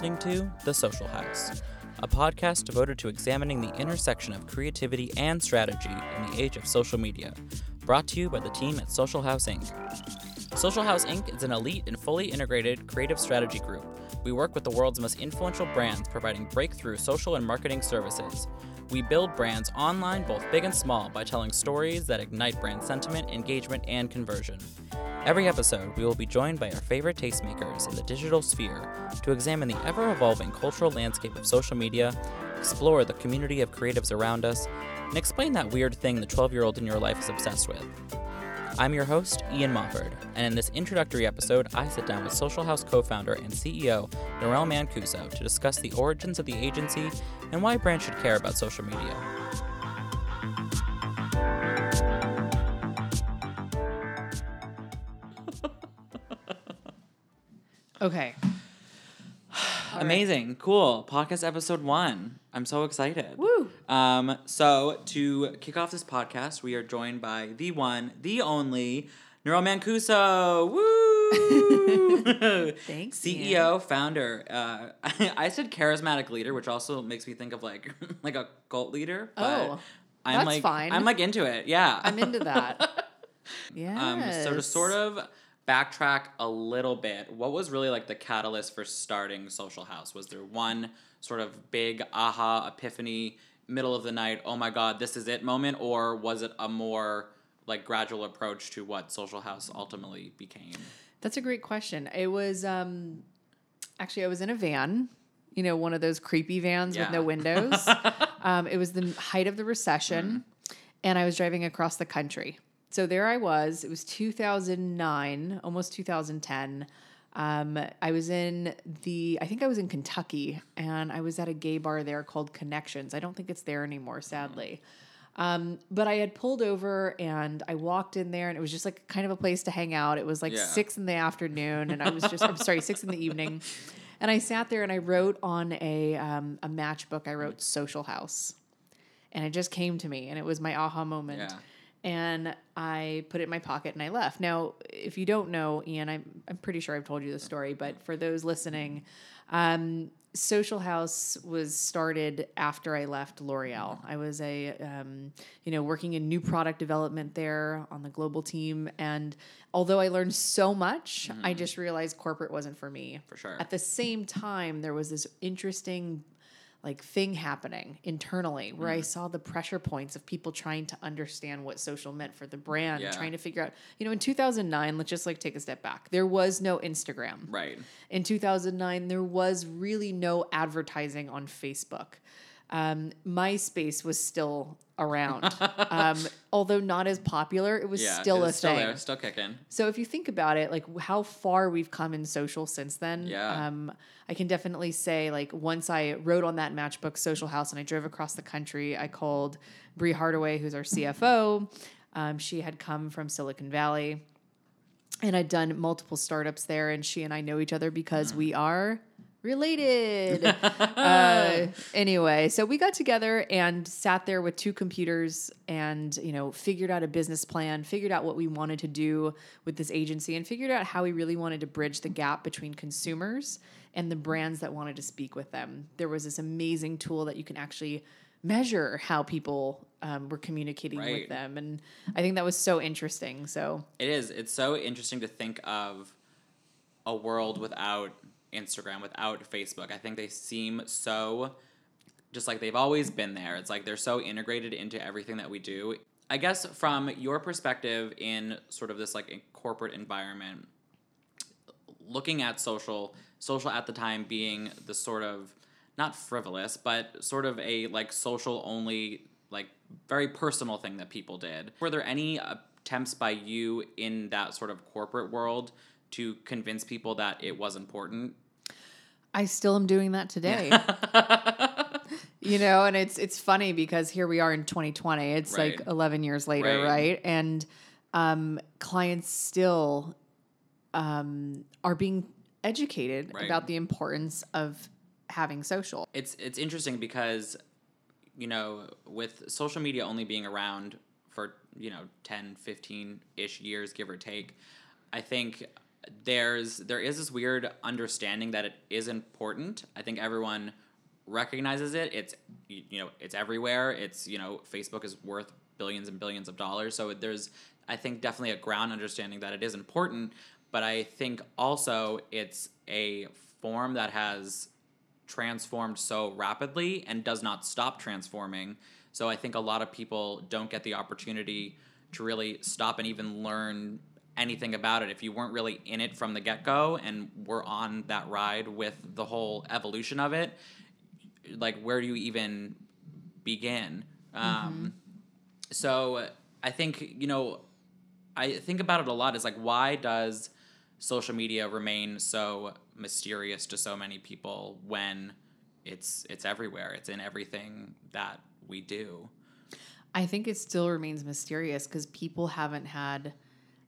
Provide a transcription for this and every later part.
listening to The Social House, a podcast devoted to examining the intersection of creativity and strategy in the age of social media. Brought to you by the team at Social House Inc. Social House Inc. is an elite and fully integrated creative strategy group. We work with the world's most influential brands providing breakthrough social and marketing services. We build brands online, both big and small, by telling stories that ignite brand sentiment, engagement, and conversion. Every episode, we will be joined by our favorite tastemakers in the digital sphere to examine the ever evolving cultural landscape of social media, explore the community of creatives around us, and explain that weird thing the 12 year old in your life is obsessed with. I'm your host, Ian Mofford, and in this introductory episode, I sit down with Social House co founder and CEO Norel Mancuso to discuss the origins of the agency and why brands should care about social media. Okay. Amazing. Cool. Podcast episode one. I'm so excited. Woo. Um, so to kick off this podcast, we are joined by the one, the only, Norel Mancuso. Woo! Thanks, CEO, founder. Uh, I said charismatic leader, which also makes me think of like like a cult leader. But Oh, I'm that's like fine. I'm like into it. Yeah. I'm into that. Yeah. Um, so to sort of backtrack a little bit, what was really like the catalyst for starting Social House? Was there one sort of big aha epiphany, middle of the night, oh my god, this is it moment, or was it a more like gradual approach to what Social House ultimately became? That's a great question. It was um actually I was in a van, you know, one of those creepy vans with no windows. um, it was the height of the recession, and I was driving across the country. So there I was. It was 2009, almost 2010. Um, I was in the, I think I was in Kentucky, and I was at a gay bar there called Connections. I don't think it's there anymore, sadly. Um, but I had pulled over and I walked in there and it was just like kind of a place to hang out. It was like Yeah. six in the afternoon and I was just, I'm sorry, six in the evening. And I sat there and I wrote on a, um, a matchbook, I wrote Social House. And it just came to me and it was my aha moment. Yeah. And I put it in my pocket and I left. Now, if you don't know, Ian, I'm, I'm pretty sure I've told you the story, but for those listening, um, Social House was started after I left L'Oreal. I was a, um, you know, working in new product development there on the global team. And although I learned so much, I just realized corporate wasn't for me. For sure. At the same time, there was this interesting like thing happening internally where Mm. I saw the pressure points of people trying to understand what social meant for the brand, Yeah. trying to figure out, you know, in 2009, let's just like take a step back. There was no Instagram. Right. In 2009, there was really no advertising on Facebook. Um, MySpace was still around, um, although not as popular. It was Yeah. still it's a still thing. there, still kicking. So if you think about it, like how far we've come in social since then, Yeah. um, I can definitely say like once I wrote on that matchbook Social House and I drove across the country, I called Bree Hardaway, who's our CFO. Um, she had come from Silicon Valley, and I'd done multiple startups there, and she and I know each other because we are related. uh, anyway, so we got together and sat there with two computers and, you know, figured out a business plan, figured out what we wanted to do with this agency, and figured out how we really wanted to bridge the gap between consumers and the brands that wanted to speak with them. There was this amazing tool that you can actually measure how people um, were communicating Right. with them. And I think that was so interesting. So, It is. It's so interesting to think of a world without Instagram, without Facebook. I think they seem so just like they've always been there. It's like they're so integrated into everything that we do. I guess from your perspective in sort of this like corporate environment, looking at social, social at the time being the sort of not frivolous, but sort of a like social only, like very personal thing that people did. Were there any attempts by you in that sort of corporate world to convince people that it was important? I still am doing that today. you know, and it's it's funny because here we are in 2020. It's like 11 years later, Right. right? And um, clients still um, are being educated Right. about the importance of having social. it's it's interesting because you know with social media only being around for you know 10 15 ish years give or take i think there's there is this weird understanding that it is important. I think everyone recognizes it. It's you know it's everywhere. It's you know Facebook is worth billions and billions of dollars. So there's I think definitely a ground understanding that it is important. But I think also it's a form that has transformed so rapidly and does not stop transforming. So I think a lot of people don't get the opportunity to really stop and even learn anything about it if you weren't really in it from the get-go and were on that ride with the whole evolution of it like where do you even begin? Um, so i think you know i think about it a lot is like why does social media remain so mysterious to so many people when it's it's everywhere it's in everything that we do? I think it still remains mysterious because people haven't had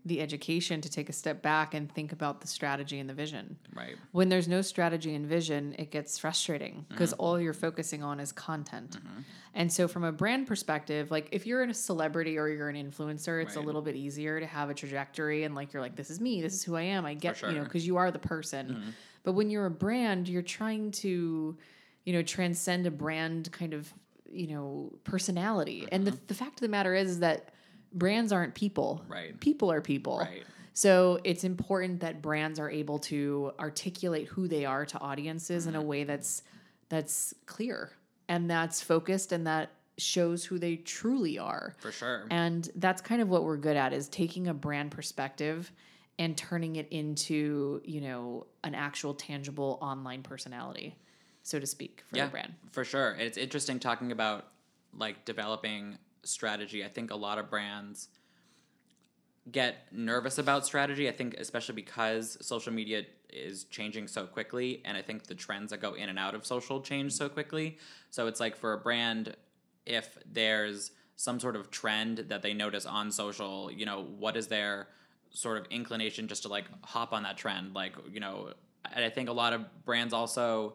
the education to take a step back and think about the strategy and the vision. right When there's no strategy and vision, it gets frustrating because mm-hmm. all you're focusing on is content. Mm-hmm. And so, from a brand perspective, like if you're a celebrity or you're an influencer, it's a little bit easier to have a trajectory and like you're like, this is me, this is who I am. I get, you know, because you are the person. Mm-hmm. But when you're a brand, you're trying to, you know, transcend a brand kind of, you know, personality. And the, the fact of the matter is, is that brands aren't people. Right. People are people. right So it's important that brands are able to articulate who they are to audiences Mm-hmm. in a way that's that's clear and that's focused and that shows who they truly are. for sure And that's kind of what we're good at is taking a brand perspective and turning it into, you know, an actual tangible online personality, so to speak, for yeah, the brand. For sure. It's interesting talking about like developing strategy. I think a lot of brands get nervous about strategy. I think especially because social media is changing so quickly and I think the trends that go in and out of social change so quickly. So it's like for a brand if there's some sort of trend that they notice on social, you know, what is their sort of inclination just to like hop on that trend? Like, you know, and I think a lot of brands also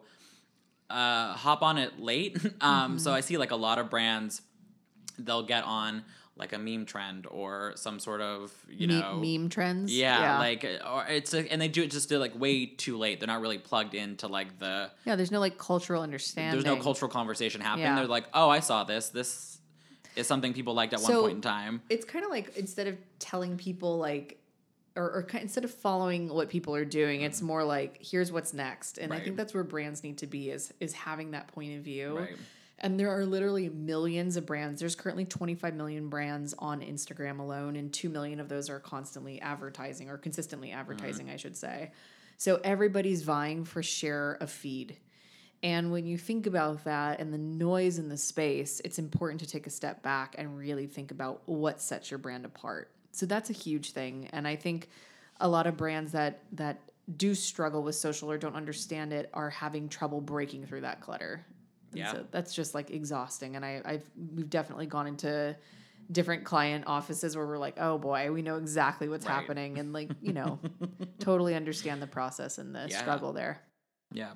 uh, hop on it late. um, So I see like a lot of brands, they'll get on like a meme trend or some sort of you Me- know meme trends. Yeah, like or it's a, and they do it just like way too late. They're not really plugged into like the yeah, there's no like cultural understanding. there's no cultural conversation happening. Yeah. They're like, oh, I saw this. This is something people liked at one point in time. it's kind of like instead of telling people like or, or ki- instead of following what people are doing it's more like here's what's next and i Mm-hmm. Think that's where brands need to be is is having that point of view Right. And there are literally millions of brands there's currently 25 million brands on instagram alone and 2 million of those are constantly advertising or consistently advertising mm-hmm. i should say so everybody's vying for share of feed and when you think about that and the noise in the space, it's important to take a step back and really think about what sets your brand apart. So that's a huge thing. And I think a lot of brands that that do struggle with social or don't understand it are having trouble breaking through that clutter. And Yeah. So that's just like exhausting. And I, I've we've definitely gone into different client offices where we're like, oh boy, we know exactly what's Right. happening and like, you know, totally understand the process and the Yeah. struggle there. Yeah.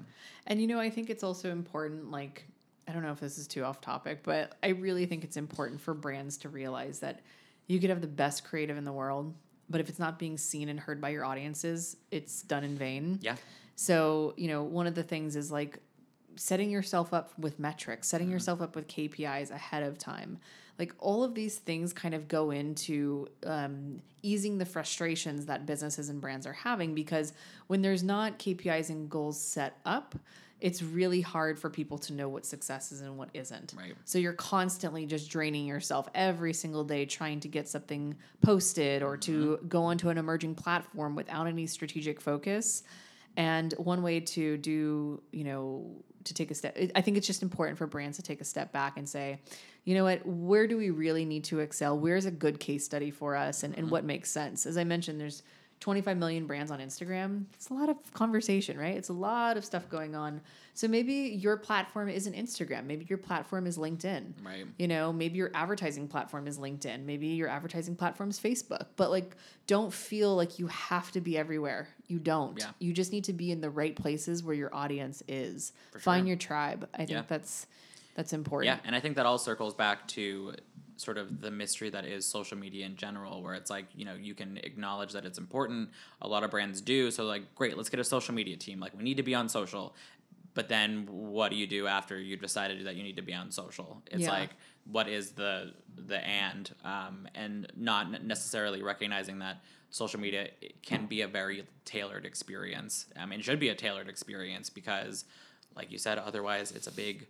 And you know, I think it's also important, like, I don't know if this is too off topic, but I really think it's important for brands to realize that you could have the best creative in the world, but if it's not being seen and heard by your audiences, it's done in vain. Yeah. So, you know, one of the things is like setting yourself up with metrics, setting yourself up with KPIs ahead of time. Like all of these things kind of go into um, easing the frustrations that businesses and brands are having because when there's not KPIs and goals set up, it's really hard for people to know what success is and what isn't. Right. So you're constantly just draining yourself every single day trying to get something posted or to go onto an emerging platform without any strategic focus. And one way to do, you know, to take a step, I think it's just important for brands to take a step back and say, you know what, where do we really need to excel? Where's a good case study for us and, and mm-hmm. what makes sense? As I mentioned, there's 25 million brands on Instagram. It's a lot of conversation, right? It's a lot of stuff going on. So maybe your platform isn't Instagram. Maybe your platform is LinkedIn. Right. You know, maybe your advertising platform is LinkedIn. Maybe your advertising platform is Facebook. But like, don't feel like you have to be everywhere. You don't. Yeah. You just need to be in the right places where your audience is. Find sure. your tribe. I think Yeah. that's that's important. Yeah, and I think that all circles back to sort of the mystery that is social media in general where it's like you know you can acknowledge that it's important. A lot of brands do. So like great let's get a social media team. Like we need to be on social. But then what do you do after you decided that you need to be on social? It's Yeah. like what is the the and um, and not necessarily recognizing that social media can be a very tailored experience. I mean it should be a tailored experience because like you said otherwise it's a big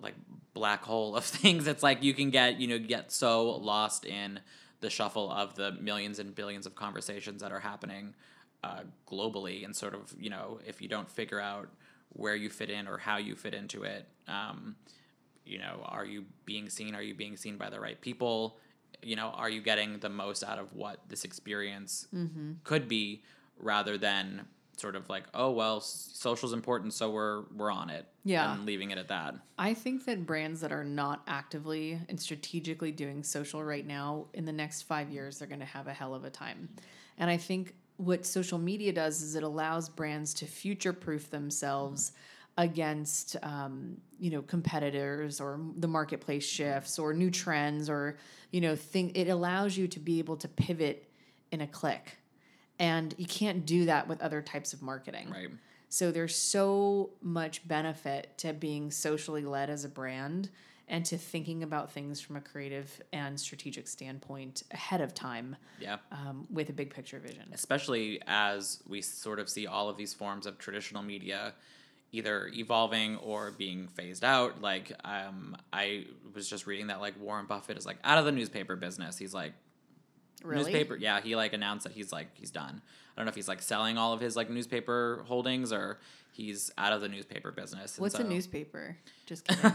like black hole of things. It's like you can get you know get so lost in the shuffle of the millions and billions of conversations that are happening uh, globally and sort of you know if you don't figure out where you fit in or how you fit into it um, you know are you being seen? Are you being seen by the right people? You know are you getting the most out of what this experience could be rather than sort of like oh well s- social's important so we're we're on it Yeah. and leaving it at that I think that brands that are not actively and strategically doing social right now, in the next five years, they're going to have a hell of a time. And I think what social media does is it allows brands to future proof themselves against, um, you know, competitors or the marketplace shifts or new trends or, you know, think it allows you to be able to pivot in a click. And you can't do that with other types of marketing. right So there's so much benefit to being socially led as a brand and to thinking about things from a creative and strategic standpoint ahead of time yeah um, with a big picture vision. especially as we sort of see all of these forms of traditional media either evolving or being phased out like um, i was just reading that like warren buffett is like out of the newspaper business he's like Really? newspaper yeah he like announced that he's like he's done i don't know if he's like selling all of his like newspaper holdings or he's out of the newspaper business and What's a newspaper? Just kidding.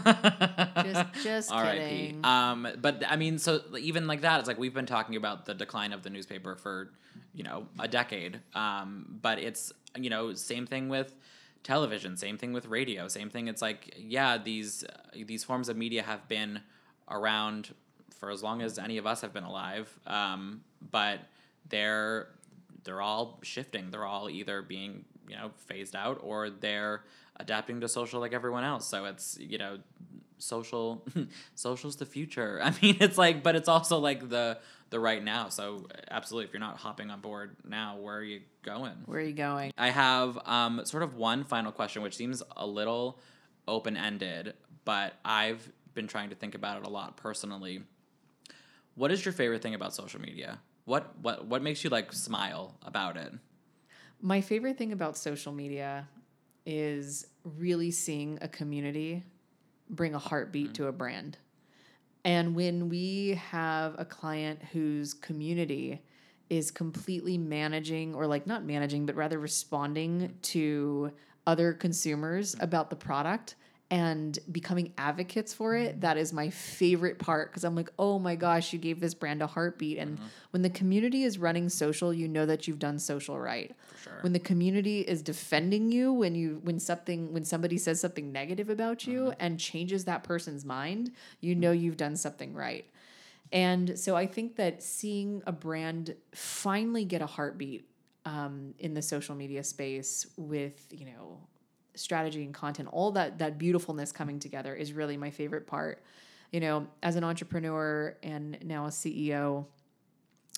just just R.I.P. kidding. Um, but I mean, so even like that, it's like we've been talking about the decline of the newspaper for, you know, a decade. Um, but it's you know same thing with television, same thing with radio, same thing. It's like yeah, these uh, these forms of media have been around for as long as any of us have been alive. Um, but they're they're all shifting. They're all either being you know phased out or they're adapting to social like everyone else. So it's you know social social's the future. I mean it's like but it's also like the the right now. So absolutely if you're not hopping on board now, where are you going? Where are you going? I have um, sort of one final question, which seems a little open ended, but I've been trying to think about it a lot personally. What is your favorite thing about social media? What what what makes you like smile about it? My favorite thing about social media is really seeing a community bring a heartbeat mm. to a brand. And when we have a client whose community is completely managing or like not managing but rather responding to other consumers mm. about the product and becoming advocates for it mm-hmm. that is my favorite part because i'm like oh my gosh you gave this brand a heartbeat. And mm-hmm. when the community is running social you know that you've done social right. Sure. when the community is defending you when you when something when somebody says something negative about you mm-hmm. and changes that person's mind you know you've done something right. And so i think that seeing a brand finally get a heartbeat um, in the social media space with you know strategy and content all that that beautifulness coming together is really my favorite part you know as an entrepreneur and now a ceo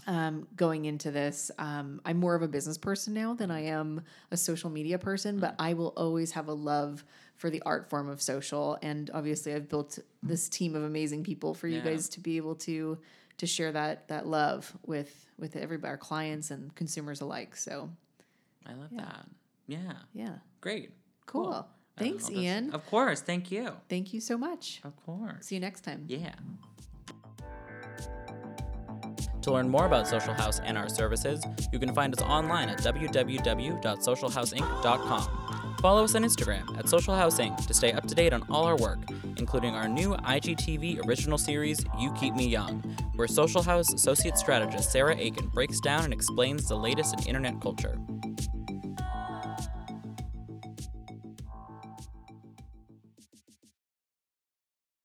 um, going into this, um, I'm more of a business person now than I am a social media person, but I will always have a love for the art form of social. And obviously, I've built this team of amazing people for you Yeah. guys to be able to to share that that love with with everybody, our clients and consumers alike. So I love that. Yeah. yeah, Great. Cool. Thanks, I'll Ian. Of course. Thank you. Thank you so much. Of course. See you next time. Yeah. To learn more about Social House and our services, you can find us online at www.socialhouseinc.com. Follow us on Instagram at Social House Inc. to stay up to date on all our work, including our new IGTV original series, You Keep Me Young, where Social House Associate Strategist Sarah Aiken breaks down and explains the latest in internet culture.